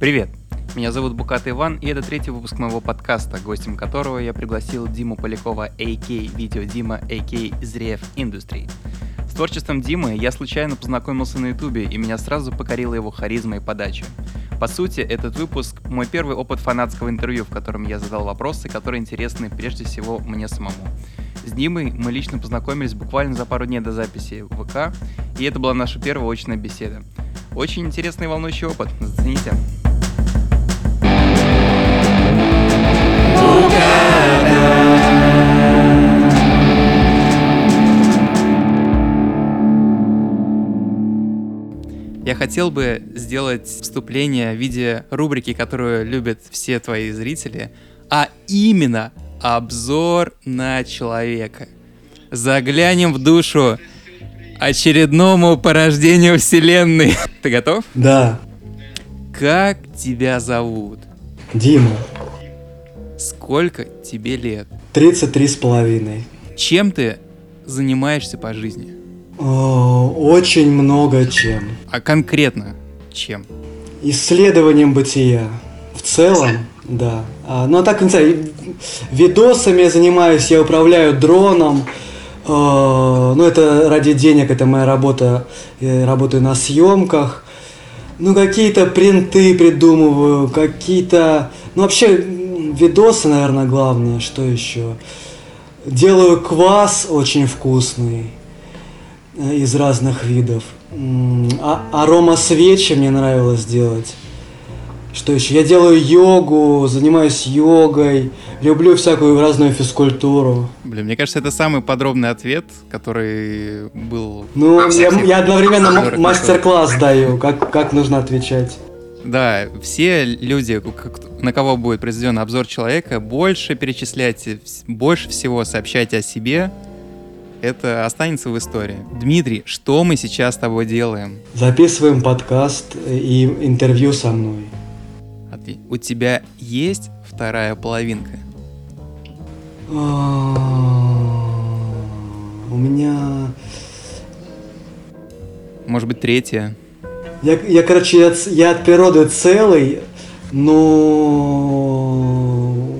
Привет! Меня зовут Букат Иван, и это третий выпуск моего подкаста, гостем которого я пригласил Диму Полякова, а.к. Видео Дима, а.к. Зреев Индустрии. С творчеством Димы я случайно познакомился на Ютубе, и меня сразу покорила его харизма и подача. По сути, этот выпуск — мой первый опыт фанатского интервью, в котором я задал вопросы, которые интересны прежде всего мне самому. С Димой мы лично познакомились буквально за пару дней до записи в ВК, и это была наша первая очная беседа. Очень интересный и волнующий опыт, зацените. Я хотел бы сделать вступление в виде рубрики, которую любят все твои зрители, а именно обзор на человека. Заглянем в душу очередному порождению Вселенной. Ты готов? Да. Как тебя зовут? Дима. Сколько тебе лет? 33 с половиной. Чем ты занимаешься по жизни? Очень много чем. А конкретно чем? Исследованием бытия. В целом, да. А, ну, а так, не знаю, видосами я занимаюсь, я управляю дроном. Э, ну, это ради денег, это моя работа. Я работаю на съемках. Ну, какие-то принты придумываю, какие-то... Ну, вообще, видосы, наверное, главное. Что еще? Делаю квас очень вкусный из разных видов. А, арома свечи мне нравилось делать. Что еще? Я делаю йогу, занимаюсь йогой, люблю всякую разную физкультуру. Блин, мне кажется, это самый подробный ответ, который был... Ну, я, я одновременно мастер-класс даю, как, как нужно отвечать. Да, все люди, на кого будет произведен обзор человека, больше перечисляйте, больше всего сообщайте о себе, это останется в истории. Дмитрий, что мы сейчас с тобой делаем? Записываем подкаст и интервью со мной. У тебя есть вторая половинка? А, у меня... Может быть, третья? Я, я короче, я, я от природы целый, но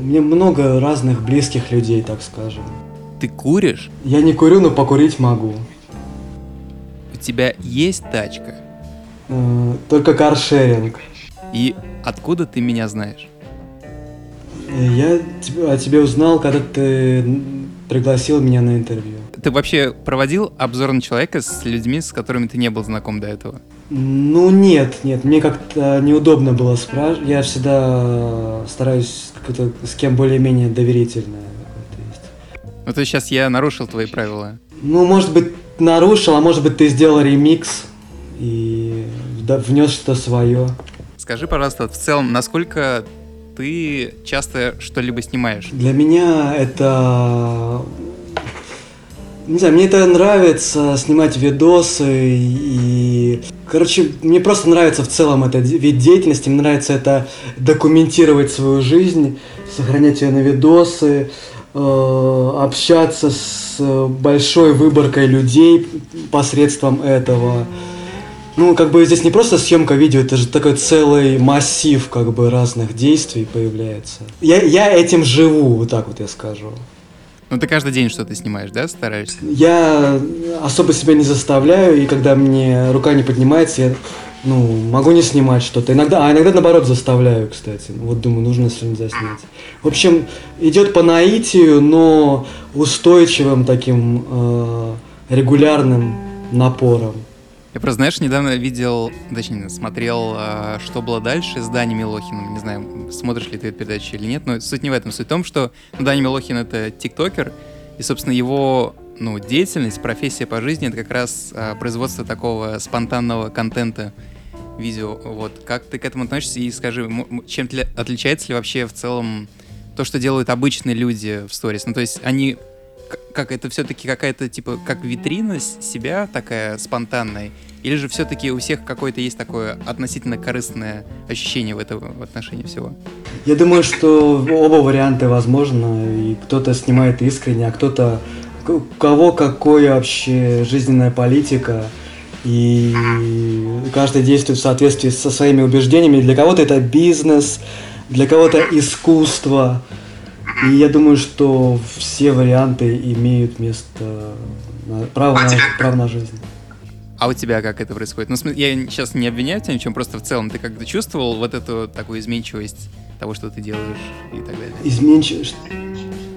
мне много разных близких людей, так скажем. Ты куришь? Я не курю, но покурить могу. У тебя есть тачка? Э, только каршеринг. И откуда ты меня знаешь? Я о тебе узнал, когда ты пригласил меня на интервью. Ты вообще проводил обзор на человека с людьми, с которыми ты не был знаком до этого? Ну нет, нет, мне как-то неудобно было спрашивать. Я всегда стараюсь с кем более-менее доверительное. Ну то сейчас я нарушил твои правила. Ну, может быть, нарушил, а может быть, ты сделал ремикс и внес что-то свое. Скажи, пожалуйста, в целом, насколько ты часто что-либо снимаешь? Для меня это... Не знаю, мне это нравится, снимать видосы и... Короче, мне просто нравится в целом этот вид деятельности, мне нравится это документировать свою жизнь, сохранять ее на видосы, общаться с большой выборкой людей посредством этого. Ну, как бы здесь не просто съемка видео, это же такой целый массив как бы разных действий появляется. Я, я этим живу, вот так вот я скажу. Ну, ты каждый день что-то снимаешь, да, стараешься? Я особо себя не заставляю, и когда мне рука не поднимается, я ну, могу не снимать что-то. Иногда, а иногда наоборот заставляю, кстати. Вот думаю, нужно что-нибудь заснять. В общем, идет по наитию, но устойчивым таким э, регулярным напором. Я просто, знаешь, недавно видел, точнее, смотрел а, «Что было дальше» с Дани Милохиным. Не знаю, смотришь ли ты эту передачу или нет, но суть не в этом. Суть в том, что ну, Дани Милохин — это тиктокер, и, собственно, его ну, деятельность, профессия по жизни — это как раз а, производство такого спонтанного контента видео. Вот. Как ты к этому относишься? И скажи, чем отличается ли вообще в целом то, что делают обычные люди в сторис? Ну, то есть они как это все-таки какая-то типа как витрина себя такая спонтанная, или же все-таки у всех какое-то есть такое относительно корыстное ощущение в этом в отношении всего? Я думаю, что оба варианта возможны, и кто-то снимает искренне, а кто-то у кого какая вообще жизненная политика, и каждый действует в соответствии со своими убеждениями. Для кого-то это бизнес, для кого-то искусство. И я думаю, что все варианты имеют место, право, на, право на жизнь. А у тебя как это происходит? Ну, я сейчас не обвиняю тебя ничем, просто в целом ты как-то чувствовал вот эту такую изменчивость того, что ты делаешь и так далее? Изменчивость?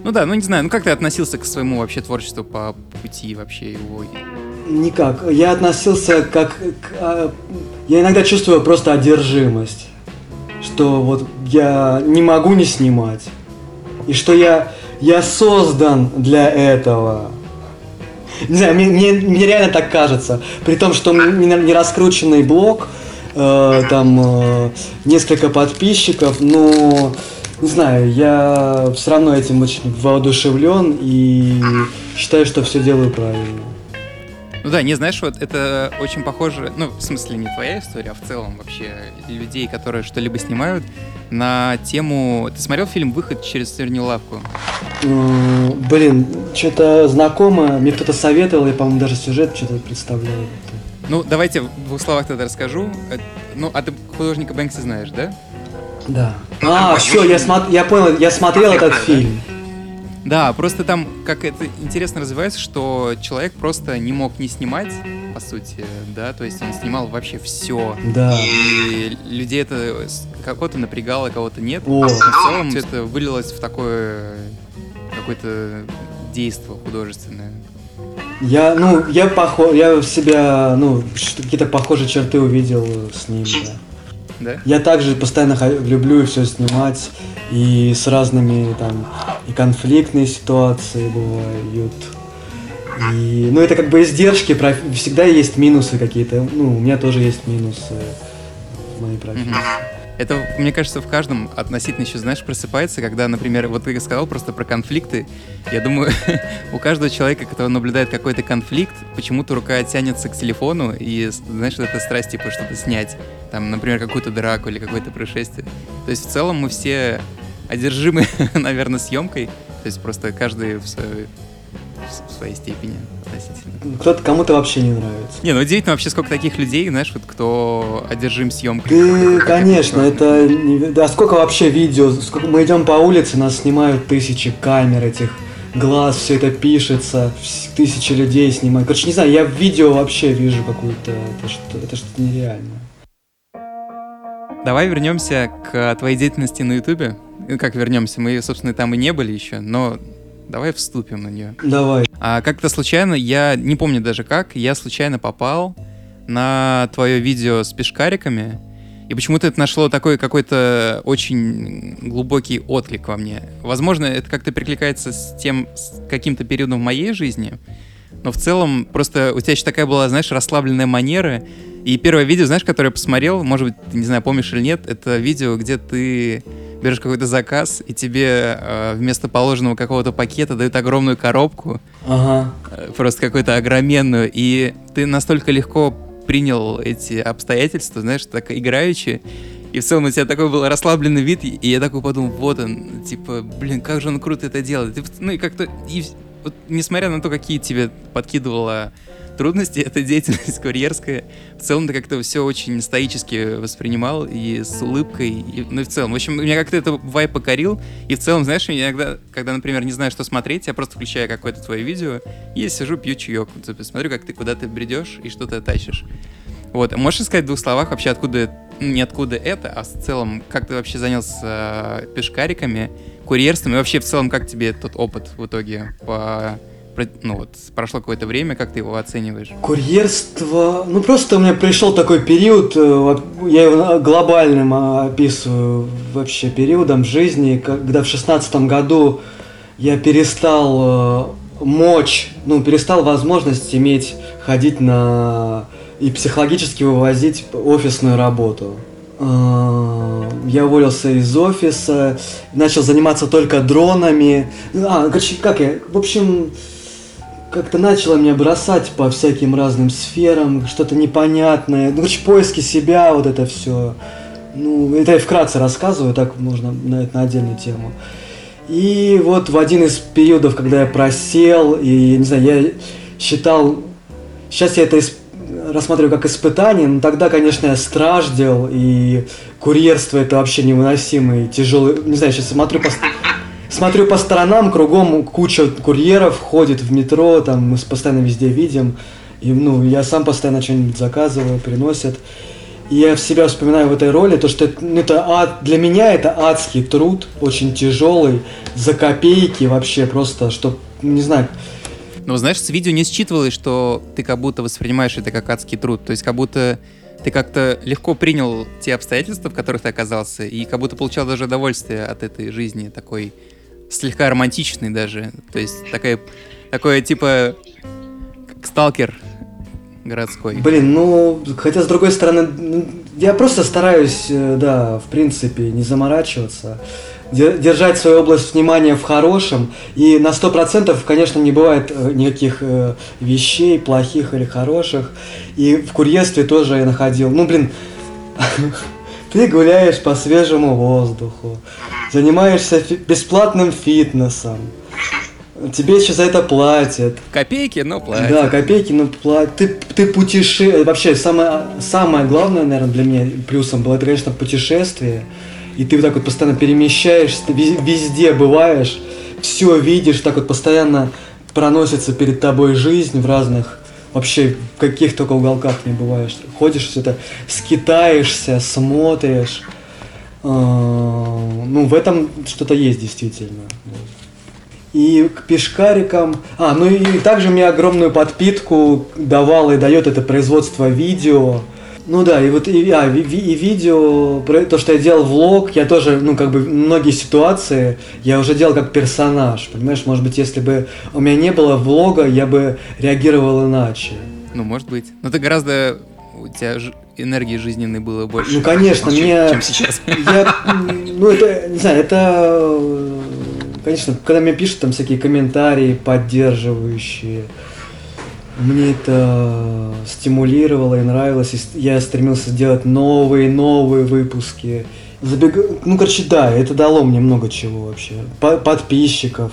Ну да, ну не знаю, ну как ты относился к своему вообще творчеству по пути вообще его? Никак. Я относился как... К, а, я иногда чувствую просто одержимость. Что вот я не могу не снимать. И что я, я создан для этого. Не знаю, мне, мне, мне реально так кажется. При том, что не, раскрученный блог, э, там э, несколько подписчиков, но не знаю, я все равно этим очень воодушевлен и считаю, что все делаю правильно. Ну да, не знаешь, вот это очень похоже, ну, в смысле, не твоя история, а в целом вообще людей, которые что-либо снимают, на тему... Ты смотрел фильм «Выход через сырнюю лавку»? Блин, что-то знакомо, мне кто-то советовал, я, по-моему, даже сюжет что-то представлял. Ну, давайте в двух словах тогда расскажу. Э, ну, а ты художника Бэнкси знаешь, да? Да. А, все, я, смо... я понял, я смотрел этот фильм. Да, просто там как это интересно развивается, что человек просто не мог не снимать, по сути, да, то есть он снимал вообще все. Да. И людей это кого-то напрягало, кого-то нет. О. А в целом все это вылилось в такое какое-то действие художественное. Я, ну, я похож, я в себя, ну, какие-то похожие черты увидел с ним, да. Да? Я также постоянно люблю все снимать, и с разными там и конфликтные ситуации бывают. И, ну, это как бы издержки, всегда есть минусы какие-то. Ну, у меня тоже есть минусы в моей профессии. Это, мне кажется, в каждом относительно еще, знаешь, просыпается, когда, например, вот ты сказал просто про конфликты. Я думаю, у каждого человека, который наблюдает какой-то конфликт, почему-то рука тянется к телефону, и, знаешь, эта страсть, типа, что-то снять. Там, например, какую-то драку или какое-то происшествие. То есть, в целом, мы все одержимы, наверное, съемкой. То есть, просто каждый в своей, в своей степени относительно. Кто-то кому-то вообще не нравится. Не, ну удивительно вообще, сколько таких людей, знаешь, вот кто одержим съемкой. Да, конечно, это... Да, сколько вообще видео, сколько мы идем по улице, нас снимают тысячи камер этих глаз, все это пишется, тысячи людей снимают. Короче, не знаю, я в видео вообще вижу какую-то... Это что что-то нереальное. Давай вернемся к твоей деятельности на Ютубе. Ну, как вернемся, мы, собственно, там и не были еще, но Давай вступим на нее. Давай. А как-то случайно, я не помню даже как, я случайно попал на твое видео с пешкариками, и почему-то это нашло такой какой-то очень глубокий отклик во мне. Возможно, это как-то прикликается с тем, с каким-то периодом в моей жизни, но в целом просто у тебя еще такая была, знаешь, расслабленная манера. И первое видео, знаешь, которое я посмотрел, может быть, ты не знаю, помнишь или нет, это видео, где ты берешь какой-то заказ, и тебе э, вместо положенного какого-то пакета дают огромную коробку, ага. э, просто какую-то огроменную, и ты настолько легко принял эти обстоятельства, знаешь, так играючи, и в целом у тебя такой был расслабленный вид, и я такой подумал, вот он, типа, блин, как же он круто это делает. И, ну и как-то, и, вот, несмотря на то, какие тебе подкидывала трудности, эта деятельность курьерская. В целом ты как-то все очень стоически воспринимал и с улыбкой, и, ну и в целом. В общем, меня как-то это вайп покорил, и в целом, знаешь, иногда, когда, например, не знаю, что смотреть, я просто включаю какое-то твое видео и сижу, пью чаек, вот, смотрю, как ты куда-то бредешь и что-то тащишь. Вот, можешь сказать в двух словах вообще, откуда, ну, не откуда это, а в целом, как ты вообще занялся э, пешкариками, курьерством, и вообще в целом, как тебе тот опыт в итоге по ну вот прошло какое-то время, как ты его оцениваешь? Курьерство, ну просто у меня пришел такой период, э, я его глобальным а, описываю вообще периодом жизни, когда в шестнадцатом году я перестал э, мочь, ну перестал возможность иметь ходить на и психологически вывозить офисную работу. Э, я уволился из офиса, начал заниматься только дронами. А, как я, в общем, как-то начало меня бросать по всяким разным сферам, что-то непонятное. Ну, короче, поиски себя, вот это все. Ну, это я вкратце рассказываю, так можно на, на отдельную тему. И вот в один из периодов, когда я просел, и, не знаю, я считал... Сейчас я это рассматриваю как испытание, но тогда, конечно, я страждел, и курьерство это вообще невыносимый, тяжелый, не знаю, сейчас смотрю по, смотрю по сторонам, кругом куча курьеров ходит в метро, там мы постоянно везде видим, и, ну, я сам постоянно что-нибудь заказываю, приносят, и я в себя вспоминаю в этой роли, то, что это, ну, это ад, для меня это адский труд, очень тяжелый, за копейки вообще просто, что, не знаю, ну, знаешь, с видео не считывалось, что ты как будто воспринимаешь это как адский труд. То есть как будто ты как-то легко принял те обстоятельства, в которых ты оказался, и как будто получал даже удовольствие от этой жизни, такой слегка романтичный даже. То есть такая, такое типа как сталкер городской. Блин, ну, хотя с другой стороны, ну, я просто стараюсь, э, да, в принципе, не заморачиваться держать свою область внимания в хорошем. И на сто процентов, конечно, не бывает э, никаких э, вещей плохих или хороших. И в курьерстве тоже я находил. Ну, блин, ты гуляешь по свежему воздуху, занимаешься фи- бесплатным фитнесом. Тебе еще за это платят. Копейки, но платят. Да, копейки, но платят. Ты, ты путеше... Вообще, самое, самое главное, наверное, для меня плюсом было, это, конечно, путешествие и ты вот так вот постоянно перемещаешься, ты везде бываешь, все видишь, так вот постоянно проносится перед тобой жизнь в разных, вообще в каких только уголках не бываешь. Ходишь, все это скитаешься, смотришь. А, ну, в этом что-то есть действительно. И к пешкарикам... А, ну и также мне огромную подпитку давал и дает это производство видео. Ну да, и вот и, а, и, и видео, то, что я делал влог, я тоже, ну, как бы, многие ситуации я уже делал как персонаж, понимаешь? Может быть, если бы у меня не было влога, я бы реагировал иначе. Ну, может быть. Но ты гораздо... У тебя. Энергии жизненной было больше. Ну, конечно, чем, мне... Чем сейчас. Я, ну, это, не знаю, это... Конечно, когда мне пишут там всякие комментарии поддерживающие, мне это стимулировало и нравилось. И я стремился сделать новые, новые выпуски. Забег... Ну, короче, да, это дало мне много чего вообще. По подписчиков.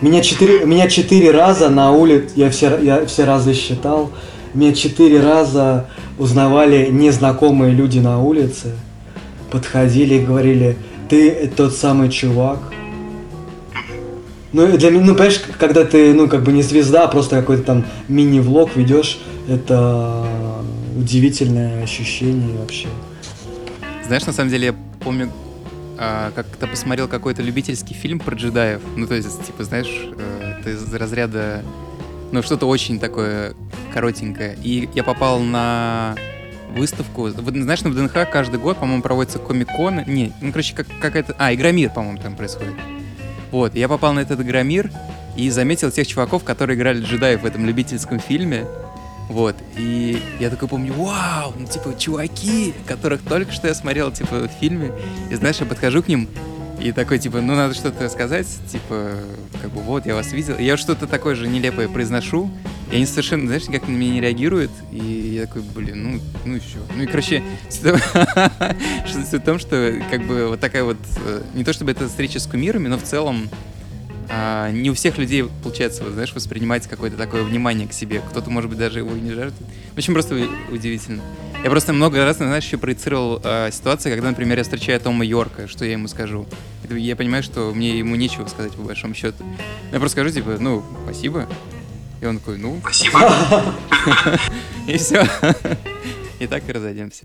Меня четыре, меня четыре раза на улице, я все, я все разы считал, меня четыре раза узнавали незнакомые люди на улице, подходили и говорили, ты тот самый чувак, ну, для меня, ну, понимаешь, когда ты, ну, как бы не звезда, а просто какой-то там мини-влог ведешь, это удивительное ощущение вообще. Знаешь, на самом деле, я помню, а, как-то посмотрел какой-то любительский фильм про джедаев. Ну, то есть, типа, знаешь, э, это из разряда, ну, что-то очень такое коротенькое. И я попал на выставку. Знаешь, на ВДНХ каждый год, по-моему, проводится комик-кон. Не, ну, короче, как, какая-то... А, Игромир, по-моему, там происходит. Вот, я попал на этот Игромир и заметил тех чуваков, которые играли джедаев в этом любительском фильме. Вот, и я такой помню, вау, ну, типа, чуваки, которых только что я смотрел, типа, в фильме. И, знаешь, я подхожу к ним, и такой, типа, ну, надо что-то сказать, типа, как бы, вот, я вас видел. И я что-то такое же нелепое произношу, и они совершенно, знаешь, никак на меня не реагируют. И я такой, блин, ну, ну еще. Ну и, короче, суть в том, что как бы вот такая вот, э, не то чтобы это встреча с кумирами, но в целом а, не у всех людей получается, вот, знаешь, воспринимать какое-то такое внимание к себе. Кто-то, может быть, даже его и не жертвует. В общем, просто удивительно. Я просто много раз, знаешь, еще проецировал э, ситуации, когда, например, я встречаю Тома Йорка, что я ему скажу. И я понимаю, что мне ему нечего сказать, по большому счету. Я просто скажу, типа, ну, спасибо, и он такой, ну... Спасибо. И все. И так и разойдемся.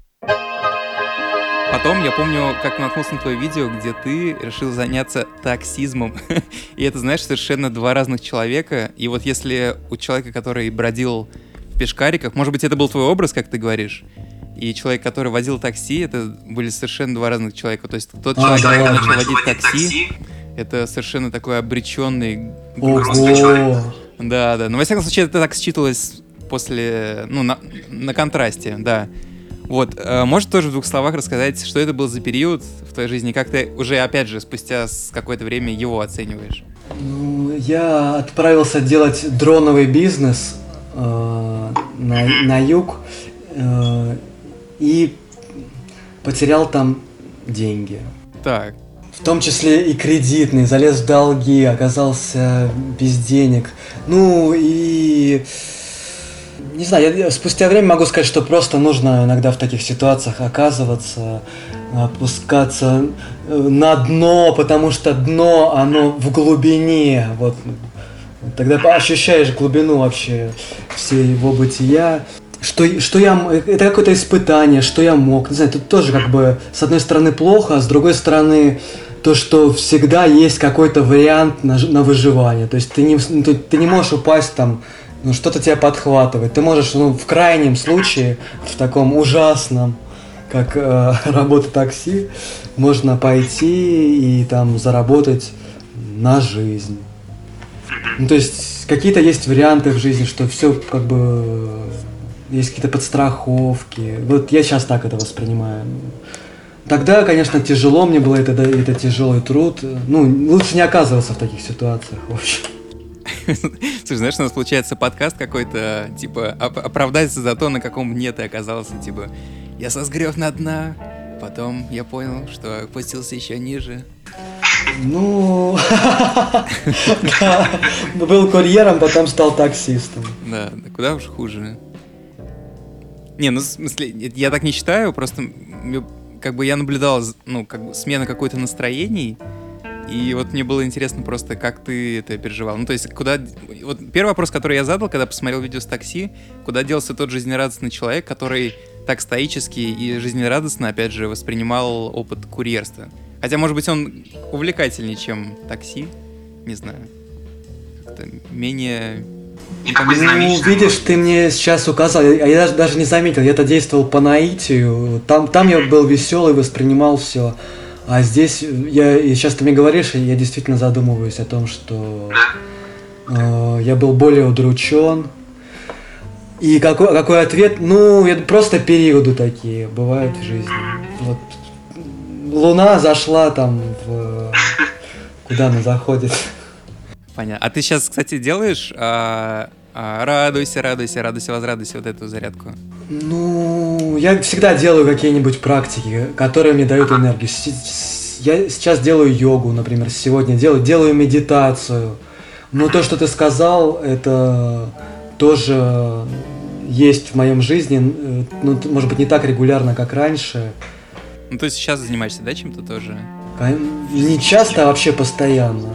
Потом я помню, как наткнулся на твое видео, где ты решил заняться таксизмом. и это, знаешь, совершенно два разных человека. И вот если у человека, который бродил в пешкариках, может быть, это был твой образ, как ты говоришь, и человек, который водил такси, это были совершенно два разных человека. То есть тот а, человек, который начал водить такси, это совершенно такой обреченный грустный да, да. Но, во всяком случае, это так считывалось после, ну, на, на контрасте, да. Вот, э, можешь тоже в двух словах рассказать, что это был за период в твоей жизни, как ты уже, опять же, спустя какое-то время его оцениваешь? Я отправился делать дроновый бизнес э, на, на юг э, и потерял там деньги. Так, в том числе и кредитный, залез в долги, оказался без денег. Ну и Не знаю, я спустя время могу сказать, что просто нужно иногда в таких ситуациях оказываться, опускаться э, на дно, потому что дно, оно в глубине. Вот тогда ощущаешь глубину вообще всего бытия. Что, что я, это какое-то испытание, что я мог. Не знаю, тут тоже как бы с одной стороны плохо, а с другой стороны то, что всегда есть какой-то вариант на, на выживание. То есть ты не, ты, ты не можешь упасть там ну, что-то тебя подхватывает. Ты можешь, ну, в крайнем случае, в таком ужасном, как э, работа такси, можно пойти и там заработать на жизнь. Ну, то есть какие-то есть варианты в жизни, что все как бы есть какие-то подстраховки. Вот я сейчас так это воспринимаю. Тогда, конечно, тяжело мне было, это, это тяжелый труд. Ну, лучше не оказываться в таких ситуациях, в общем. Слушай, знаешь, у нас получается подкаст какой-то, типа, оправдаться за то, на каком дне ты оказался, типа, я созгреб на дна, потом я понял, что опустился еще ниже. Ну, да, был курьером, потом стал таксистом. Да, куда уж хуже. Не, ну, в смысле, я так не считаю, просто как бы я наблюдал, ну, как бы смена какой-то настроений, и вот мне было интересно просто, как ты это переживал. Ну, то есть, куда... Вот первый вопрос, который я задал, когда посмотрел видео с такси, куда делся тот жизнерадостный человек, который так стоически и жизнерадостно, опять же, воспринимал опыт курьерства. Хотя, может быть, он увлекательнее, чем такси, не знаю. Как-то менее... Такой ну, видишь, ты мне сейчас указал, я, я даже, даже не заметил, я это действовал по наитию, там, там я был веселый, воспринимал все. А здесь, я, и сейчас ты мне говоришь, и я действительно задумываюсь о том, что э, я был более удручен. И какой, какой ответ? Ну, это просто периоды такие бывают в жизни. Вот Луна зашла там в... Куда она заходит? Понятно. А ты сейчас, кстати, делаешь а, а, радуйся, радуйся, радуйся, возрадуйся вот эту зарядку? Ну, я всегда делаю какие-нибудь практики, которые мне дают энергию. Я сейчас делаю йогу, например, сегодня делаю, делаю медитацию. Но то, что ты сказал, это тоже есть в моем жизни, ну, может быть, не так регулярно, как раньше. Ну, есть сейчас занимаешься, да, чем-то тоже? Не часто, а вообще постоянно.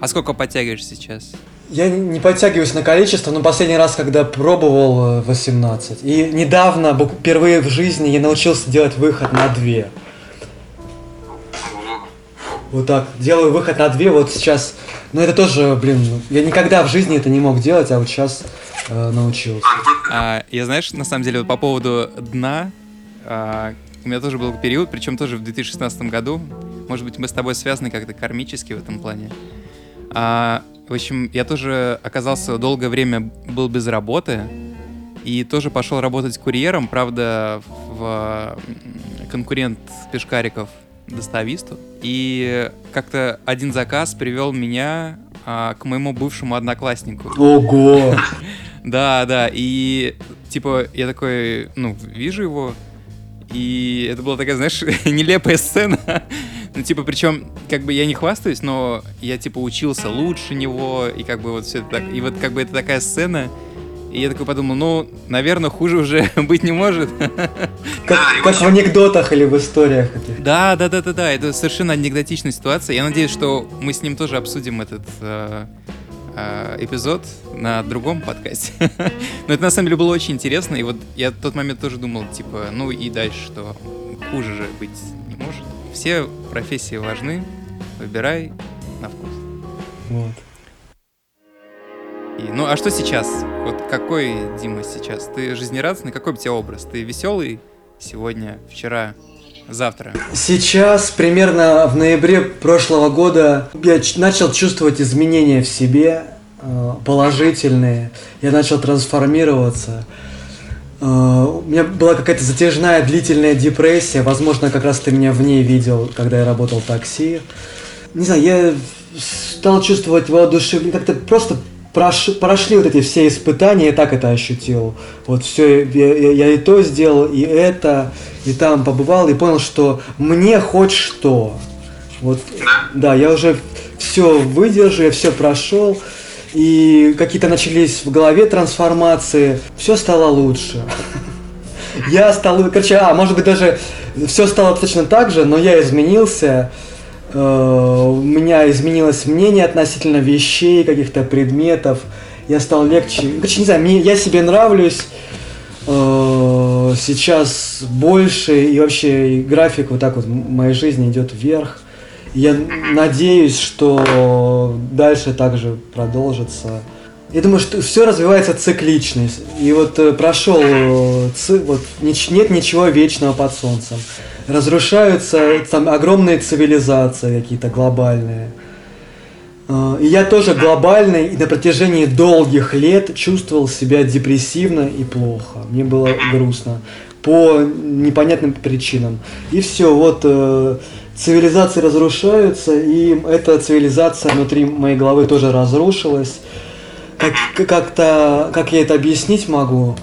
А сколько подтягиваешь сейчас? Я не подтягиваюсь на количество, но последний раз, когда пробовал, 18. Э, И недавно, впервые в жизни, я научился делать выход на 2. Вот так, делаю выход на 2, вот сейчас... Ну это тоже, блин, я никогда в жизни это не мог делать, а вот сейчас э, научился. А, я знаешь, на самом деле, вот по поводу дна, а, у меня тоже был период, причем тоже в 2016 году. Может быть, мы с тобой связаны как-то кармически в этом плане. А, в общем, я тоже оказался долгое время был без работы и тоже пошел работать курьером, правда, в конкурент пешкариков достависту. И как-то один заказ привел меня а, к моему бывшему однокласснику. Ого! Да, да, и типа я такой, ну, вижу его, и это была такая, знаешь, нелепая сцена. Ну, типа, причем, как бы я не хвастаюсь, но я, типа, учился лучше него, и как бы вот все это так. И вот как бы это такая сцена, и я такой подумал, ну, наверное, хуже уже быть не может. Как, как в анекдотах или в историях. Да, да, да, да, да. Это совершенно анекдотичная ситуация. Я надеюсь, что мы с ним тоже обсудим этот э, э, эпизод на другом подкасте. Но это на самом деле было очень интересно. И вот я в тот момент тоже думал, типа, ну и дальше, что хуже же быть не может все профессии важны, выбирай на вкус. Вот. И, ну, а что сейчас? Вот какой Дима сейчас? Ты жизнерадостный? Какой у тебя образ? Ты веселый сегодня, вчера, завтра? Сейчас, примерно в ноябре прошлого года, я начал чувствовать изменения в себе, э, положительные. Я начал трансформироваться. Uh, у меня была какая-то затяжная длительная депрессия, возможно, как раз ты меня в ней видел, когда я работал в такси. Не знаю, я стал чувствовать воодушевление, как-то просто прош, прошли вот эти все испытания, я так это ощутил. Вот все, я, я, и то сделал, и это, и там побывал, и понял, что мне хоть что. Вот, да, я уже все выдержу, я все прошел. и какие-то начались в голове трансформации, все стало лучше. Я стал, короче, а, может быть, даже все стало точно так же, но я изменился, у меня изменилось мнение относительно вещей, каких-то предметов, я стал легче, короче, не знаю, я себе нравлюсь, э, сейчас больше, и вообще график вот так вот моей жизни идет вверх. Я надеюсь, что дальше также продолжится. Я думаю, что все развивается циклично. И вот э, прошел, э, вот нет ничего вечного под солнцем. Разрушаются там огромные цивилизации какие-то глобальные. Э, и я тоже глобальный и на протяжении долгих лет чувствовал себя депрессивно и плохо. Мне было грустно по непонятным причинам. И все, вот цивилизации разрушаются, и эта цивилизация внутри моей головы тоже разрушилась. Как, как-то, как я это объяснить могу?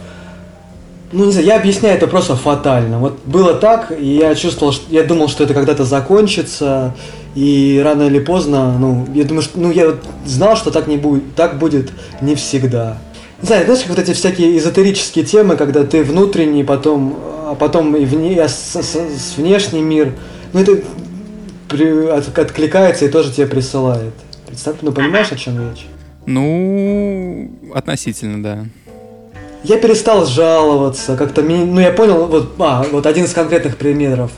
Ну, не знаю, я объясняю это просто фатально. Вот было так, и я чувствовал, что, я думал, что это когда-то закончится, и рано или поздно, ну, я думаю, что, ну, я знал, что так не будет, так будет не всегда. Не знаю, знаешь, вот эти всякие эзотерические темы, когда ты внутренний, потом, а потом и вне, а с, с, с внешний мир, ну, это при, от, откликается и тоже тебе присылает. Представь, ну, понимаешь, о чем речь? Ну, относительно, да. Я перестал жаловаться, как-то, ну, я понял, вот, а, вот один из конкретных примеров.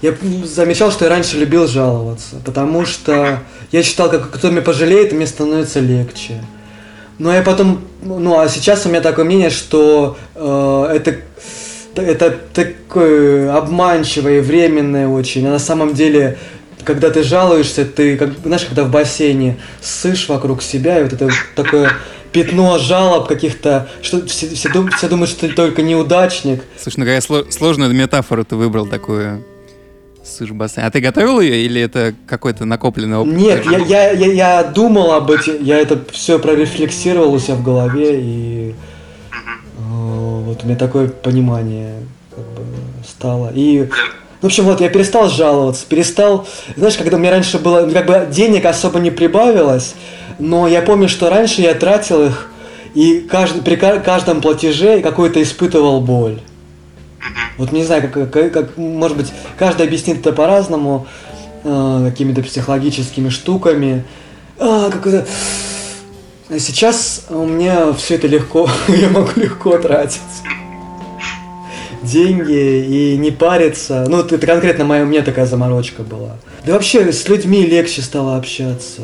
Я замечал, что я раньше любил жаловаться, потому что я считал, как кто меня пожалеет, мне становится легче. Но я потом, ну, а сейчас у меня такое мнение, что э, это это такое обманчивое и временное очень. А на самом деле когда ты жалуешься, ты, как, знаешь, когда в бассейне ссышь вокруг себя, и вот это такое пятно жалоб каких-то, что все, все, дум, все думают, что ты только неудачник. Слушай, ну какая сло, сложную метафору ты выбрал такую. Сышь бассейн. А ты готовил ее или это какой-то накопленный опыт? Нет, я, я, я, я думал об этом, я это все прорефлексировал у себя в голове, и э, вот у меня такое понимание как бы стало. И в общем, вот я перестал жаловаться, перестал, знаешь, когда у меня раньше было, как бы денег особо не прибавилось, но я помню, что раньше я тратил их, и каждый, при каждом платеже какой-то испытывал боль. Вот не знаю, как, как, как может быть, каждый объяснит это по-разному, э, какими-то психологическими штуками. А, как Сейчас у меня все это легко, я могу легко тратить деньги и не париться. Ну, это конкретно моя, у меня такая заморочка была. Да вообще с людьми легче стало общаться.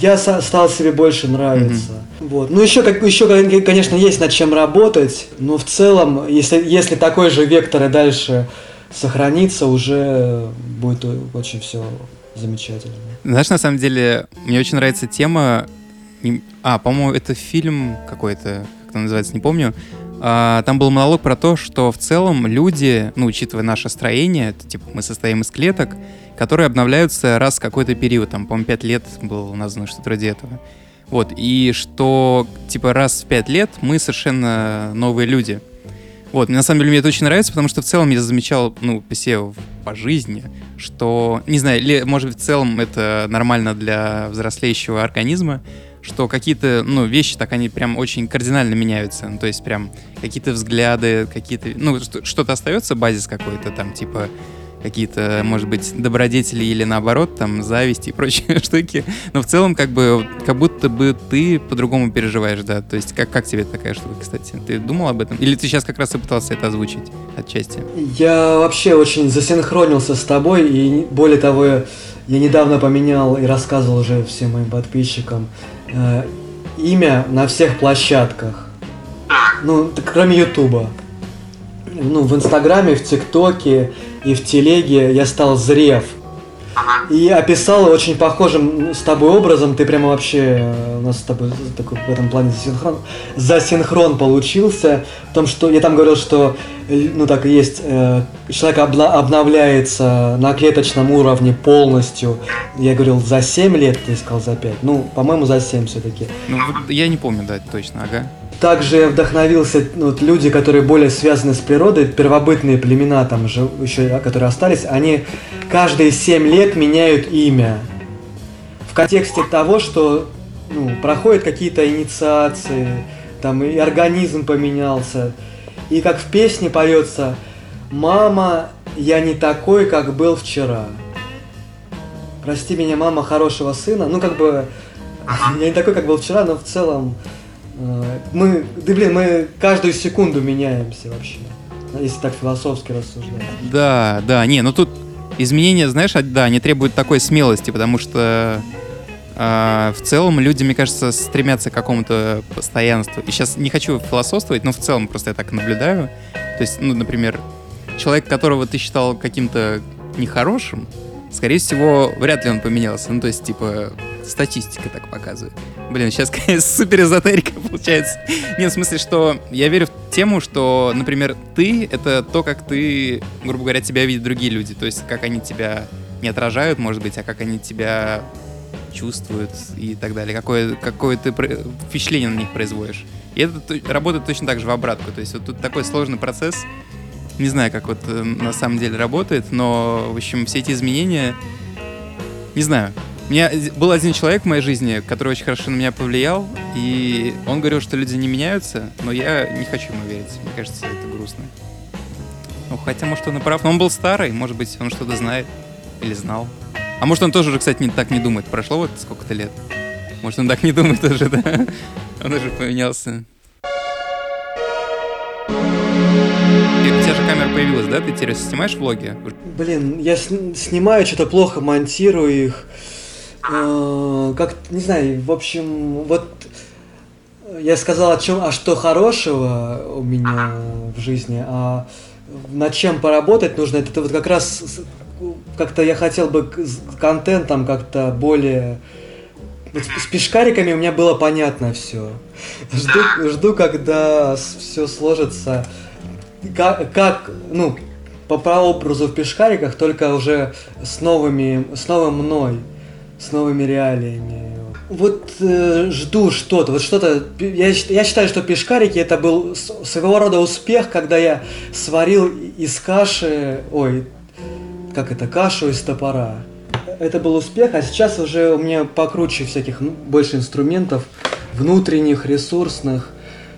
Я стал себе больше нравиться. Mm-hmm. Вот. Ну, еще, как, еще, конечно, есть над чем работать, но в целом, если, если такой же вектор и дальше сохранится, уже будет очень все замечательно. Знаешь, на самом деле, мне очень нравится тема... А, по-моему, это фильм какой-то, как он называется, не помню, там был монолог про то, что в целом люди, ну, учитывая наше строение, это, типа мы состоим из клеток, которые обновляются раз в какой-то период, там, по-моему, 5 лет было названо что-то вроде этого. Вот, и что, типа, раз в 5 лет мы совершенно новые люди. Вот, на самом деле мне это очень нравится, потому что в целом я замечал, ну, по себе по жизни, что, не знаю, может быть, в целом это нормально для взрослеющего организма, что какие-то, ну, вещи так они прям очень кардинально меняются. Ну, то есть прям какие-то взгляды, какие-то, ну, что-то остается, базис какой-то там, типа какие-то, может быть, добродетели или наоборот, там, зависть и прочие штуки. Но в целом, как бы, как будто бы ты по-другому переживаешь, да. То есть, как, как тебе такая штука, кстати? Ты думал об этом? Или ты сейчас как раз и пытался это озвучить отчасти? Я вообще очень засинхронился с тобой, и более того, я недавно поменял и рассказывал уже всем моим подписчикам э, имя на всех площадках. Ну, кроме Ютуба. Ну, в Инстаграме, в ТикТоке и в Телеге я стал Зрев. И описал очень похожим с тобой образом. Ты прямо вообще э, у нас с тобой такой в этом плане засинхрон, засинхрон получился. В том, что я там говорил, что э, ну так и есть, э, человек обна- обновляется на клеточном уровне полностью. Я говорил за 7 лет, ты сказал за 5. Ну, по-моему, за 7 все-таки. Ну, я не помню, да, точно, ага. Также вдохновился ну, вот, люди, которые более связаны с природой, первобытные племена, там же еще, которые остались, они каждые 7 лет меняют имя. В контексте того, что ну, проходят какие-то инициации, там и организм поменялся. И как в песне поется «Мама, я не такой, как был вчера». Прости меня, мама хорошего сына. Ну, как бы, я не такой, как был вчера, но в целом мы, да блин, мы каждую секунду меняемся вообще, если так философски рассуждать. Да, да, не, ну тут изменения, знаешь, да, они требуют такой смелости, потому что э, в целом люди, мне кажется, стремятся к какому-то постоянству. И сейчас не хочу философствовать, но в целом просто я так наблюдаю. То есть, ну, например, человек, которого ты считал каким-то нехорошим, скорее всего, вряд ли он поменялся. Ну, то есть, типа, статистика так показывает. Блин, сейчас, супер эзотерика получается. Нет, в смысле, что я верю в тему, что, например, ты — это то, как ты, грубо говоря, тебя видят другие люди. То есть, как они тебя не отражают, может быть, а как они тебя чувствуют и так далее. Какое, какое ты впечатление на них производишь. И это работает точно так же в обратку. То есть вот тут такой сложный процесс. Не знаю, как вот э, на самом деле работает, но, в общем, все эти изменения... Не знаю, у меня был один человек в моей жизни, который очень хорошо на меня повлиял, и он говорил, что люди не меняются, но я не хочу ему верить. Мне кажется, это грустно. Ну, хотя, может, он и прав. Но он был старый, может быть, он что-то знает или знал. А может, он тоже уже, кстати, не, так не думает. Прошло вот сколько-то лет. Может, он так не думает уже, да? Он уже поменялся. У тебя же камера появилась, да? Ты теперь снимаешь влоги? Блин, я снимаю, что-то плохо монтирую их. Э, как, не знаю, в общем, вот я сказал о чем, а что хорошего у меня в жизни, а над чем поработать нужно, это вот как раз как-то я хотел бы контентом как-то более вот с пешкариками у меня было понятно все. Жду, жду, когда все сложится. Как, как, ну, по прообразу в пешкариках, только уже с новыми, с новым мной с новыми реалиями. Вот э, жду что-то, вот что-то. Я, я считаю, что пешкарики это был своего рода успех, когда я сварил из каши, ой, как это, кашу из топора. Это был успех, а сейчас уже у меня покруче всяких ну, больше инструментов внутренних, ресурсных,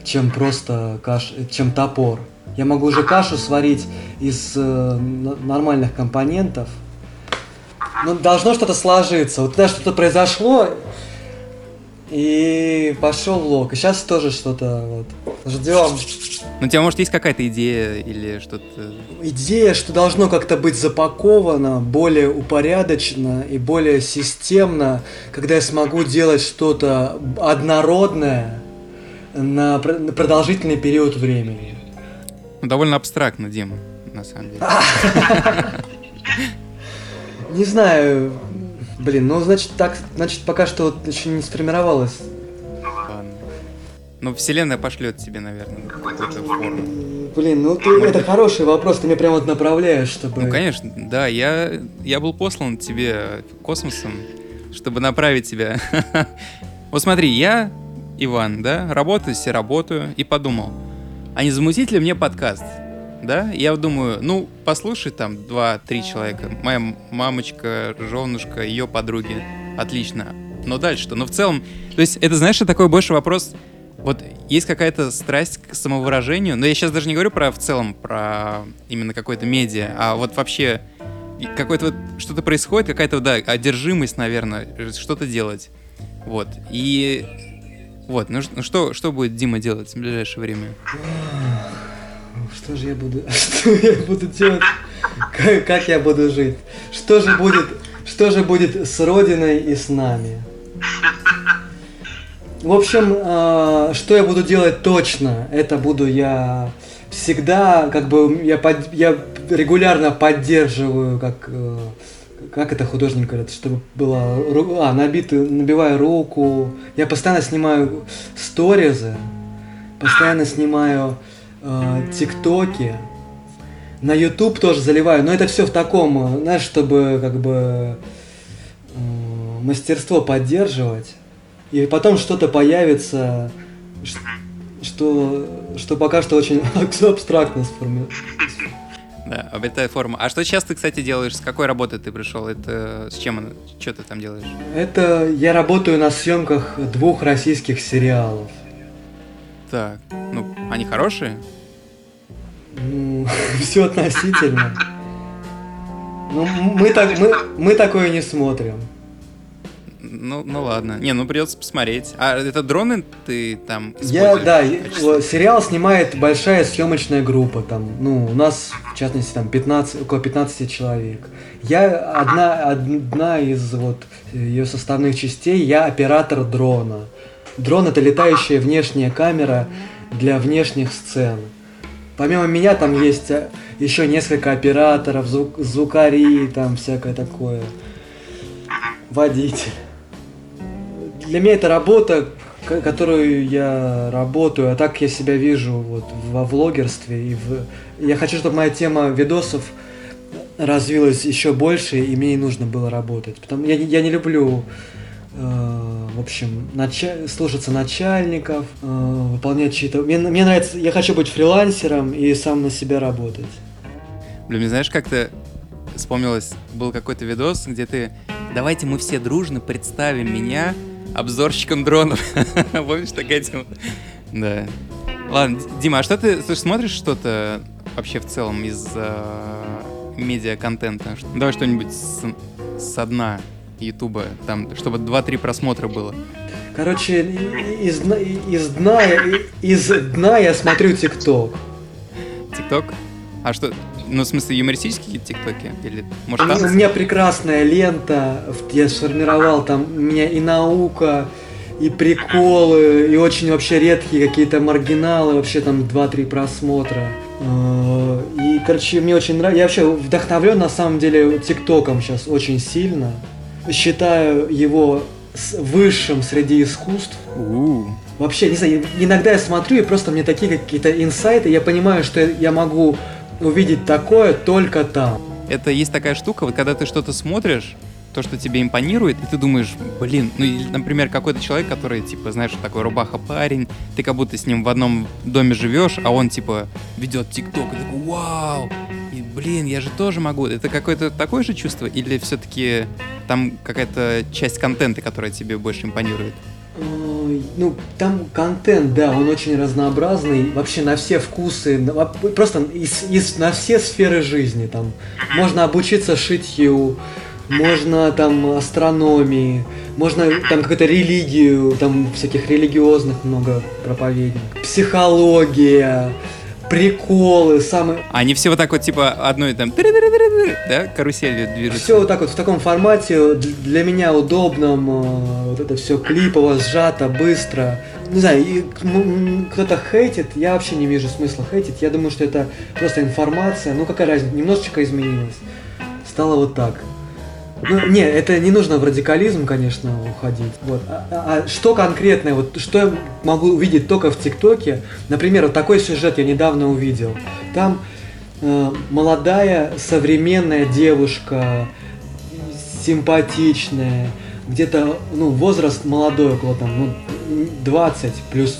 чем просто каш, чем топор. Я могу уже кашу сварить из э, нормальных компонентов, ну, должно что-то сложиться. Вот тогда что-то произошло, и пошел влог. И сейчас тоже что-то вот. Ждем. Ну, у тебя, может, есть какая-то идея или что-то? Идея, что должно как-то быть запаковано, более упорядочено и более системно, когда я смогу делать что-то однородное на продолжительный период времени. Ну, довольно абстрактно, Дима, на самом деле. Не знаю. Блин, ну значит так, значит пока что вот еще не сформировалось. Ладно. Ну, вселенная пошлет тебе, наверное, какую-то форму. Блин, ну ты, это хороший вопрос, ты меня прям вот направляешь, чтобы... Ну, конечно, да, я, я был послан тебе космосом, чтобы направить тебя. Вот смотри, я, Иван, да, работаю себе, работаю, и подумал, а не замутить ли мне подкаст? Да, я думаю, ну, послушай там два-три человека, моя мамочка, женушка, ее подруги, отлично, но дальше что? Но в целом, то есть это, знаешь, такой больше вопрос, вот есть какая-то страсть к самовыражению, но я сейчас даже не говорю про в целом, про именно какое-то медиа, а вот вообще какое-то вот что-то происходит, какая-то, да, одержимость, наверное, что-то делать. Вот. И вот, ну что, что будет Дима делать в ближайшее время? Что же я буду, что я буду делать, как, как я буду жить, что же будет, что же будет с Родиной и с нами. В общем, э, что я буду делать точно, это буду я всегда, как бы, я, под, я регулярно поддерживаю, как, э, как это художник говорит, чтобы было, а, набитую, набиваю руку, я постоянно снимаю сторизы, постоянно снимаю Э, ТикТоке, на YouTube тоже заливаю, но это все в таком, знаешь, чтобы как бы э, мастерство поддерживать, и потом что-то появится, что, что пока что очень абстрактно сформулировано. Да, обретает форму. А что сейчас ты, кстати, делаешь? С какой работы ты пришел? Это с чем она? Что ты там делаешь? Это я работаю на съемках двух российских сериалов. Так, ну, они хорошие? Ну, все относительно. Ну, мы, так, мы, мы такое не смотрим. Ну, ну ладно. Не, ну придется посмотреть. А это дроны ты там Я, да, сериал снимает большая съемочная группа. Там, ну, у нас, в частности, там 15, около 15 человек. Я одна, одна из вот ее составных частей, я оператор дрона. Дрон это летающая внешняя камера для внешних сцен. Помимо меня там есть э, еще несколько операторов, звук, звукари, там всякое такое. Водитель для меня это работа, которую я работаю, а так я себя вижу вот во влогерстве. И в... Я хочу, чтобы моя тема видосов развилась еще больше, и мне не нужно было работать. Потому я, я не люблю, э, в общем, нача... слушаться начальников, э, выполнять чьи-то... Мне, мне нравится, я хочу быть фрилансером и сам на себя работать. Блин, мне знаешь, как-то вспомнилось, был какой-то видос, где ты «Давайте мы все дружно представим меня обзорщиком дронов. Помнишь, такая тема? Да. Ладно, Дима, а что ты, ты смотришь что-то вообще в целом из э, медиа-контента? Давай что-нибудь со дна Ютуба, там, чтобы 2-3 просмотра было. Короче, из, из, дна, из дна я смотрю ТикТок. ТикТок? А что, ну, в смысле, юмористические тиктоки? Или, может, танцы? У меня прекрасная лента, я сформировал там, у меня и наука, и приколы, и очень вообще редкие какие-то маргиналы, вообще там 2-3 просмотра. Э, и, короче, мне очень нравится. Я вообще вдохновлен на самом деле ТикТоком сейчас очень сильно. Считаю его высшим среди искусств. У-у. Вообще, не знаю, иногда я смотрю, и просто мне такие какие-то инсайты, я понимаю, что я могу увидеть такое только там. Это есть такая штука, вот когда ты что-то смотришь, то, что тебе импонирует, и ты думаешь, блин, ну, или, например, какой-то человек, который, типа, знаешь, такой рубаха парень, ты как будто с ним в одном доме живешь, а он, типа, ведет ТикТок, и такой, вау, блин, я же тоже могу. Это какое-то такое же чувство, или все-таки там какая-то часть контента, которая тебе больше импонирует? ну, там контент, да, он очень разнообразный, вообще на все вкусы, просто из, из, на все сферы жизни, там, можно обучиться шитью, можно там астрономии, можно там какую-то религию, там всяких религиозных много проповедников, психология, приколы, самые... Они все вот так вот, типа, одной там, да, каруселью движутся? Все вот так вот, в таком формате, для меня удобном, э, вот это все клипово, сжато, быстро. Не знаю, кто-то хейтит, я вообще не вижу смысла хейтить, я думаю, что это просто информация, ну какая разница, немножечко изменилась. Стало вот так. Ну, не, это не нужно в радикализм, конечно, уходить. Вот. А, а, а что конкретное, вот что я могу увидеть только в ТикТоке? Например, вот такой сюжет я недавно увидел. Там э, молодая современная девушка, симпатичная, где-то, ну, возраст молодой, около там, ну, 20 плюс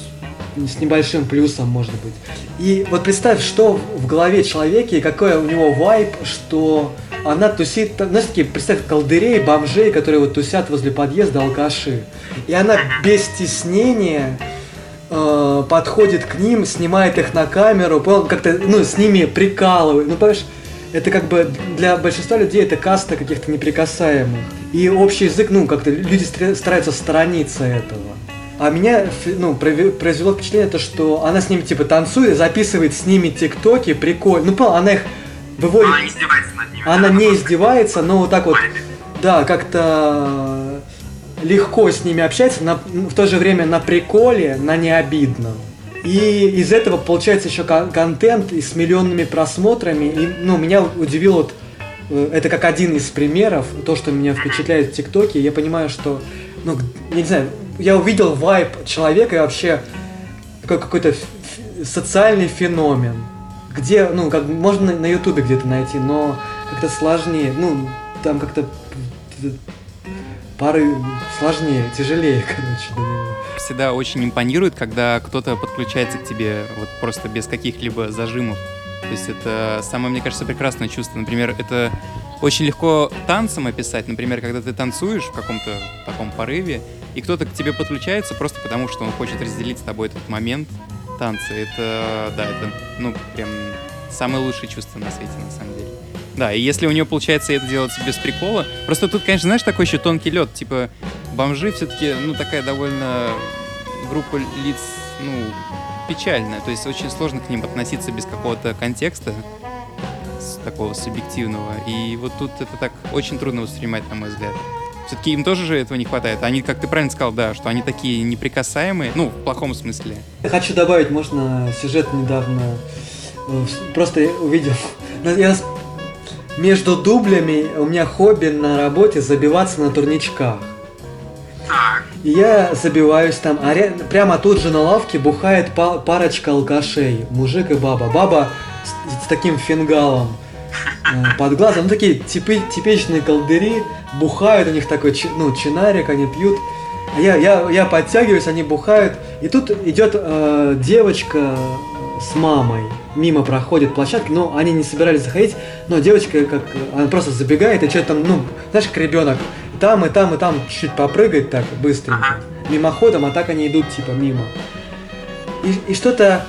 с небольшим плюсом, может быть. И вот представь, что в голове человека и какой у него вайб, что она тусит, знаешь, такие, представь, колдырей, бомжей, которые вот тусят возле подъезда, алкаши. И она без стеснения э, подходит к ним, снимает их на камеру, как-то, ну, с ними прикалывает. Ну, понимаешь, это как бы для большинства людей это каста каких-то неприкасаемых. И общий язык, ну, как-то люди стараются сторониться этого. А меня, ну, произвело впечатление то, что она с ними, типа, танцует, записывает с ними тиктоки, прикольно. Ну, она их выводит... Она не издевается над ними. Она не издевается, но вот так вот, да, как-то легко с ними общается, на, в то же время на приколе, на необидном. И из этого получается еще контент и с миллионными просмотрами. И, ну, меня удивило вот, э, это как один из примеров, то, что меня впечатляет в ТикТоке. Я понимаю, что, ну, я не знаю, я увидел вайп человека и вообще какой-то социальный феномен где, ну, как можно на Ютубе где-то найти, но как-то сложнее, ну, там как-то пары сложнее, тяжелее, короче, для него. Всегда очень импонирует, когда кто-то подключается к тебе вот просто без каких-либо зажимов. То есть это самое, мне кажется, прекрасное чувство. Например, это очень легко танцем описать. Например, когда ты танцуешь в каком-то таком порыве, и кто-то к тебе подключается просто потому, что он хочет разделить с тобой этот момент танца. Это, да, это, ну, прям самое лучшее чувство на свете, на самом деле. Да, и если у нее получается это делать без прикола, просто тут, конечно, знаешь, такой еще тонкий лед, типа бомжи все-таки, ну, такая довольно группа лиц, ну, печальная, то есть очень сложно к ним относиться без какого-то контекста, такого субъективного. И вот тут это так очень трудно воспринимать, на мой взгляд. Все-таки им тоже же этого не хватает. Они, как ты правильно сказал, да, что они такие неприкасаемые, ну, в плохом смысле. Хочу добавить, можно, сюжет недавно э, просто увидел. Я между дублями у меня хобби на работе забиваться на турничках. И я забиваюсь там, а ря- прямо тут же на лавке бухает па- парочка алкашей, мужик и баба. Баба с, с таким фингалом под глазом, ну такие типи, типичные колдыри, бухают, у них такой, ну, чинарик, они пьют. А я, я, я подтягиваюсь, они бухают, и тут идет э, девочка с мамой, мимо проходит площадка, но они не собирались заходить, но девочка как, она просто забегает и что-то там, ну, знаешь, как ребенок, там и там и там чуть-чуть попрыгать так быстренько, мимоходом, а так они идут типа мимо. И, и что-то,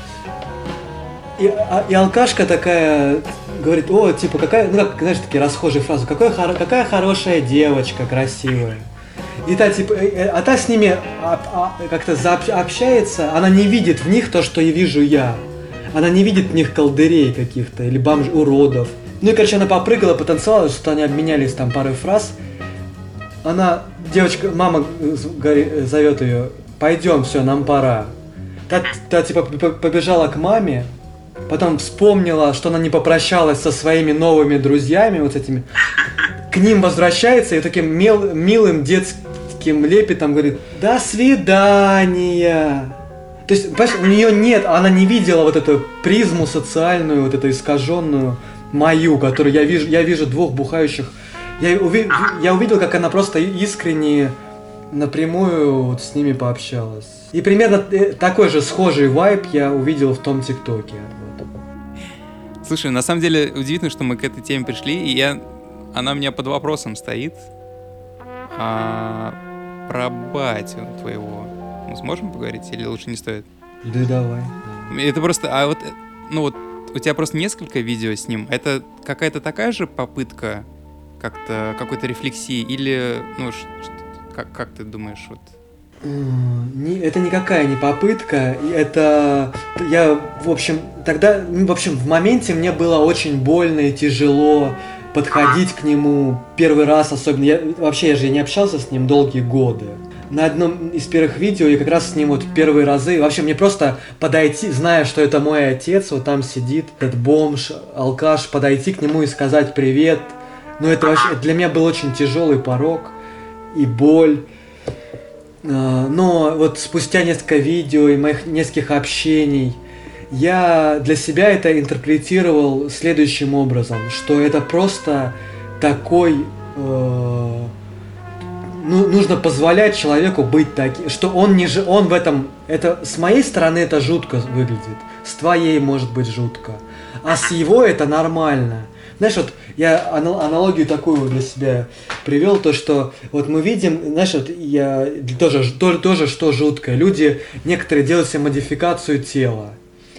и, а- и алкашка такая говорит, о, типа, какая, ну, как, знаешь, такие расхожие фразы, какая, хоро- какая хорошая девочка, красивая. И та, типа, э, э, а та с ними а- как-то общается, она не видит в них то, что и вижу я. Она не видит в них колдырей каких-то или бомж уродов. Ну и, короче, она попрыгала, потанцевала, что они обменялись там парой фраз. Она, девочка, мама э, зовет ее, пойдем, все, нам пора. Та, та, типа, побежала к маме, потом вспомнила, что она не попрощалась со своими новыми друзьями, вот этими. К ним возвращается и таким мел- милым детским лепетом говорит, до свидания. То есть, понимаешь, у нее нет, она не видела вот эту призму социальную, вот эту искаженную мою, которую я вижу, я вижу двух бухающих. Я, уви- я увидел, как она просто искренне напрямую вот с ними пообщалась. И примерно э, такой же схожий вайб я увидел в том ТикТоке. Слушай, на самом деле удивительно, что мы к этой теме пришли, и я, она у меня под вопросом стоит. А, про батю твоего. Мы сможем поговорить или лучше не стоит? Да давай. Это просто, а вот, ну вот, у тебя просто несколько видео с ним. Это какая-то такая же попытка как-то какой-то рефлексии или, ну, как, как ты думаешь, вот? Не- это никакая не попытка, это я, в общем, тогда, ну, в общем, в моменте мне было очень больно и тяжело подходить к нему первый раз, особенно, я, вообще я же не общался с ним долгие годы. На одном из первых видео я как раз с ним вот первые разы, вообще мне просто подойти, зная, что это мой отец, вот там сидит этот бомж, алкаш, подойти к нему и сказать привет, ну это вообще, для меня был очень тяжелый порог и боль. А, Но вот спустя несколько видео и моих нескольких общений я для себя это интерпретировал следующим образом, что это просто такой... э, ну, нужно позволять человеку быть таким, что он не же, он в этом, это с моей стороны это жутко выглядит, с твоей может быть жутко, а с его это нормально. Знаешь, вот я анал- аналогию такую для себя привел, то что вот мы видим, знаешь, вот я тоже, тоже, тоже что жуткое, люди некоторые делают себе модификацию тела,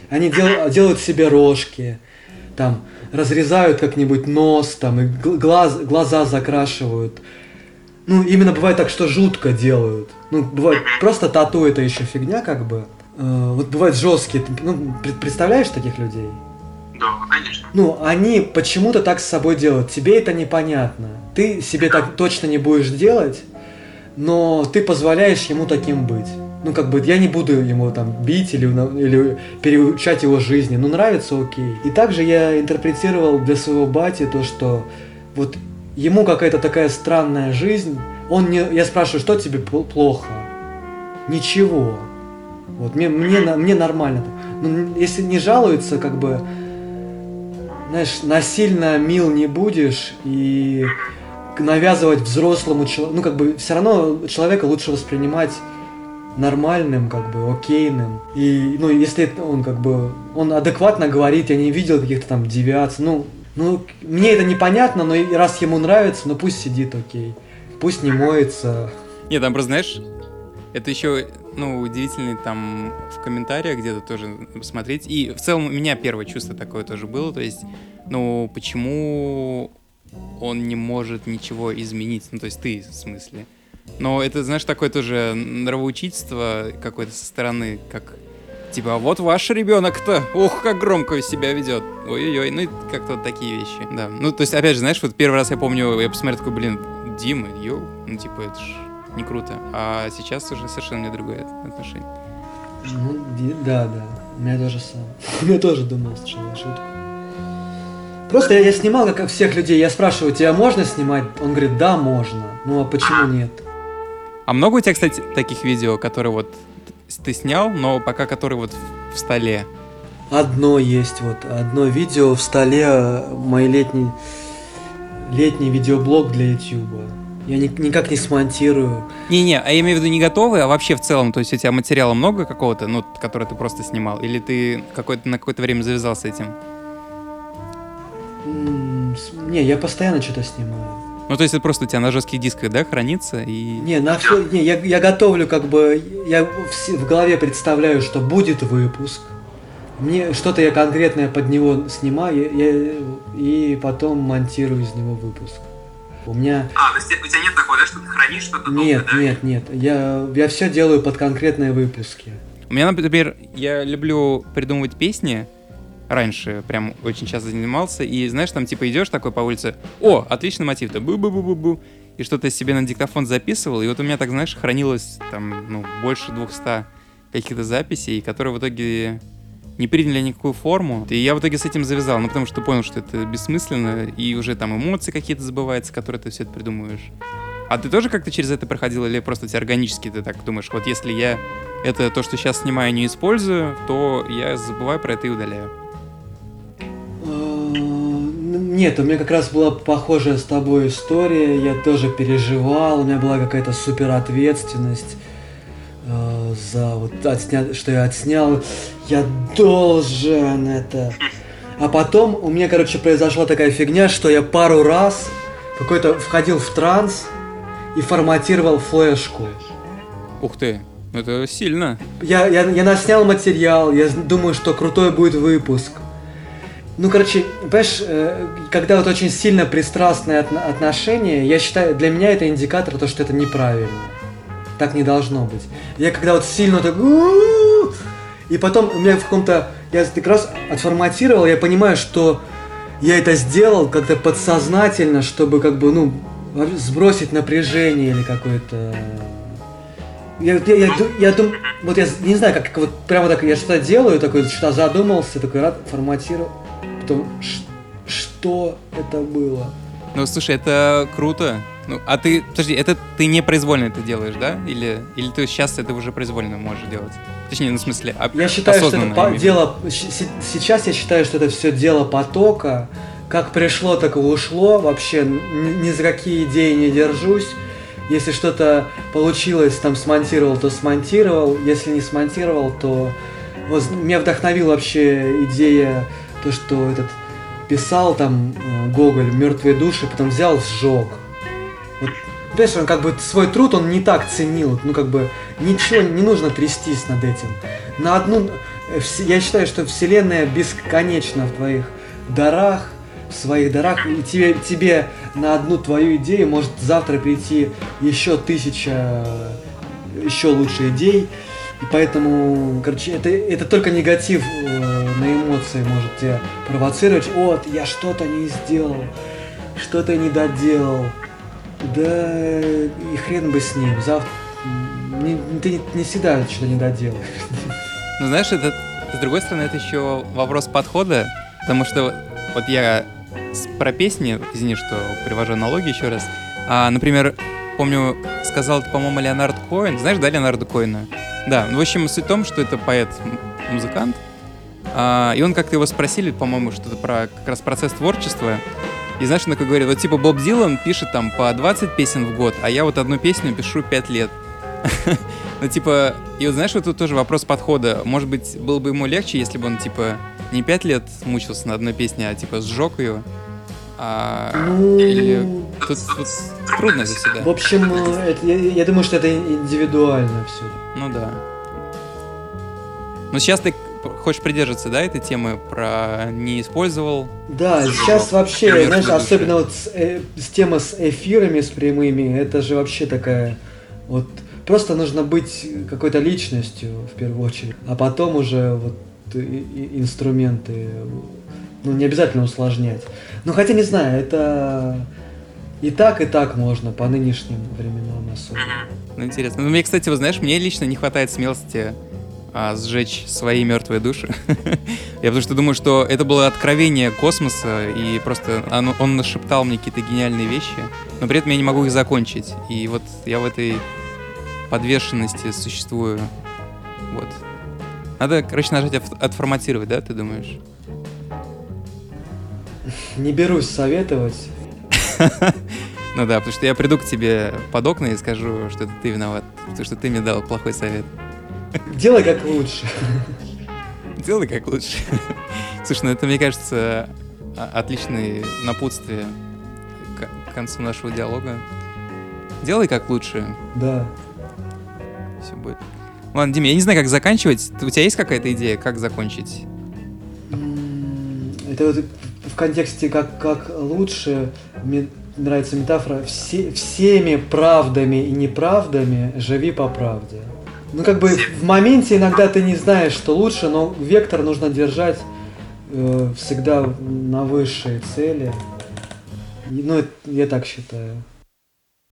они дел- делают себе рожки, там разрезают как-нибудь нос, там и гл- глаз, глаза закрашивают. Ну, именно бывает так, что жутко делают. Ну, бывает, просто тату это еще фигня, как бы. Э, вот бывают жесткие. Ну, пред- представляешь таких людей? Да, конечно. Ну, они почему-то так с собой делают. Тебе это непонятно. Ты себе так точно не будешь делать, но ты позволяешь ему таким быть. Ну, как бы, я не буду ему там бить или, или переучать его жизни. Ну, нравится, окей. И также я интерпретировал для своего бати то, что вот ему какая-то такая странная жизнь. Он не, я спрашиваю, что тебе пл- плохо? Ничего. Вот мне, мне, мне нормально. Ну, если не жалуется, как бы, знаешь, насильно мил не будешь и навязывать взрослому человеку, ну как бы все равно человека лучше воспринимать нормальным, как бы окейным. И, ну, если он как бы, он адекватно говорит, я не видел каких-то там девиаций, ну, ну, мне это непонятно, но раз ему нравится, ну пусть сидит окей. Пусть не моется. Нет, там просто, знаешь, это еще, ну, удивительный там в комментариях где-то тоже смотреть. И в целом у меня первое чувство такое тоже было. То есть, ну, почему он не может ничего изменить? Ну, то есть ты, в смысле. Но это, знаешь, такое тоже нравоучительство какое-то со стороны, как типа, а вот ваш ребенок-то, ух, как громко себя ведет. Ой-ой-ой, ну как-то вот такие вещи, да. Ну, то есть, опять же, знаешь, вот первый раз я помню, я посмотрел такой, блин, Дима, йоу, ну, типа, это ж не круто. А сейчас уже совершенно мне другое отношение. Ну, да, да, у меня тоже сам. Я тоже думал сначала шутку. Просто я, я снимал, как всех людей, я спрашиваю, тебя можно снимать? Он говорит, да, можно. Ну, а почему нет? А много у тебя, кстати, таких видео, которые вот ты снял, но пока которые вот в столе? Одно есть вот, одно видео в столе, мой летний, летний видеоблог для YouTube. Я ни, никак не смонтирую. Не-не, а я имею в виду не готовый, а вообще в целом, то есть у тебя материала много какого-то, ну, который ты просто снимал, или ты какое-то, на какое-то время завязал с этим? Не, я постоянно что-то снимаю. Ну, то есть это просто у тебя на жестких дисках, да, хранится и... Не, на все, не, я, я готовлю как бы, я в, в голове представляю, что будет выпуск. Мне что-то я конкретное под него снимаю я, и потом монтирую из него выпуск. У меня... А, то есть у тебя нет такого, да, что ты хранишь что-то Нет, долго, да? нет, нет. Я, я все делаю под конкретные выпуски. У меня, например, я люблю придумывать песни, раньше прям очень часто занимался, и знаешь, там типа идешь такой по улице, о, отличный мотив, то бу-бу-бу-бу-бу, и что-то себе на диктофон записывал, и вот у меня так, знаешь, хранилось там, ну, больше 200 каких-то записей, которые в итоге не приняли никакую форму. И я в итоге с этим завязал, ну, потому что понял, что это бессмысленно, и уже там эмоции какие-то забываются, которые ты все это придумываешь. А ты тоже как-то через это проходил, или просто ты органически ты так думаешь, вот если я это то, что сейчас снимаю, не использую, то я забываю про это и удаляю? Нет, у меня как раз была похожая с тобой история. Я тоже переживал, у меня была какая-то супер ответственность э, за вот отсня... что я отснял. Я должен это. А потом у меня, короче, произошла такая фигня, что я пару раз какой-то входил в транс и форматировал флешку. Ух ты, это сильно. Я, я, я наснял материал, я думаю, что крутой будет выпуск. Ну, короче, понимаешь, э, когда вот очень сильно пристрастное отношение, я считаю, для меня это индикатор, то, что это неправильно. Так не должно быть. Я когда вот сильно так... И потом у меня в каком-то... Я как раз отформатировал, я понимаю, что я это сделал как-то подсознательно, чтобы как бы, ну, сбросить напряжение или какое-то... Я, я, я, я думаю, вот я не знаю, как, вот прямо так я что-то делаю, такой что-то задумался, такой рад форматировал том, что это было. Ну, слушай, это круто. Ну, а ты, подожди, это ты не произвольно это делаешь, да? Или, или ты сейчас это уже произвольно можешь делать? Точнее, ну, в смысле, а, Я считаю, что это по- дело... Сейчас я считаю, что это все дело потока. Как пришло, так и ушло. Вообще ни, ни за какие идеи не держусь. Если что-то получилось, там смонтировал, то смонтировал. Если не смонтировал, то... Вот, меня вдохновила вообще идея то, что этот писал там э, Гоголь «Мертвые души», потом взял, сжег. Понимаешь, он как бы свой труд он не так ценил, ну как бы ничего не нужно трястись над этим. На одну, э, я считаю, что Вселенная бесконечна в твоих дарах, в своих дарах, и тебе, тебе на одну твою идею может завтра прийти еще тысяча еще лучше идей, и поэтому, короче, это, это только негатив э, на эмоции может тебя провоцировать. Вот, я что-то не сделал, что-то не доделал. Да и хрен бы с ним. Завтра не, ты не всегда что-то не доделаешь. Ну, знаешь, это, с другой стороны, это еще вопрос подхода, потому что вот я про песни, извини, что привожу аналогии еще раз, а, например, помню, сказал, по-моему, Леонард Коэн. Знаешь, да, Леонарда Коэна? Да, ну, в общем, суть в том, что это поэт-музыкант, а, и он как-то его спросили, по-моему, что-то про как раз процесс творчества, и знаешь, он такой говорит, вот типа Боб Дилан пишет там по 20 песен в год, а я вот одну песню пишу 5 лет. Ну, типа, и вот знаешь, вот тут тоже вопрос подхода. Может быть, было бы ему легче, если бы он, типа, не пять лет мучился на одной песне, а, типа, сжег ее. А... Ну, Или... Тут, тут трудно В себя. общем, э, это- я, я думаю, что это индивидуально все. Ну да. Но сейчас ты хочешь придерживаться, да, этой темы про не использовал? Да, сейчас вообще, пример знаешь, особенно вот с, э, с тема с эфирами, с прямыми, это же вообще такая вот просто нужно быть какой-то личностью в первую очередь, а потом уже вот и- и- инструменты, ну не обязательно усложнять. Ну хотя не знаю, это и так и так можно по нынешним временам особо. Ну, интересно. Ну, мне, кстати, вот знаешь, мне лично не хватает смелости а, сжечь свои мертвые души. Я потому что думаю, что это было откровение космоса, и просто оно- он нашептал мне какие-то гениальные вещи, но при этом я не могу их закончить. И вот я в этой подвешенности существую. Вот. Надо, короче, нажать «От- отформатировать, да, ты думаешь? Не берусь советовать. Ну да, потому что я приду к тебе под окна и скажу, что это ты виноват, потому что ты мне дал плохой совет. Делай как лучше. Делай как лучше. Слушай, ну это, мне кажется, отличное напутствие к концу нашего диалога. Делай как лучше, Да. все будет. Ладно, Дим, я не знаю, как заканчивать. У тебя есть какая-то идея, как закончить? Это вот в контексте как, как лучше, мне нравится метафора, все, всеми правдами и неправдами живи по правде. Ну, как бы в моменте иногда ты не знаешь, что лучше, но вектор нужно держать э, всегда на высшие цели. Ну, я так считаю.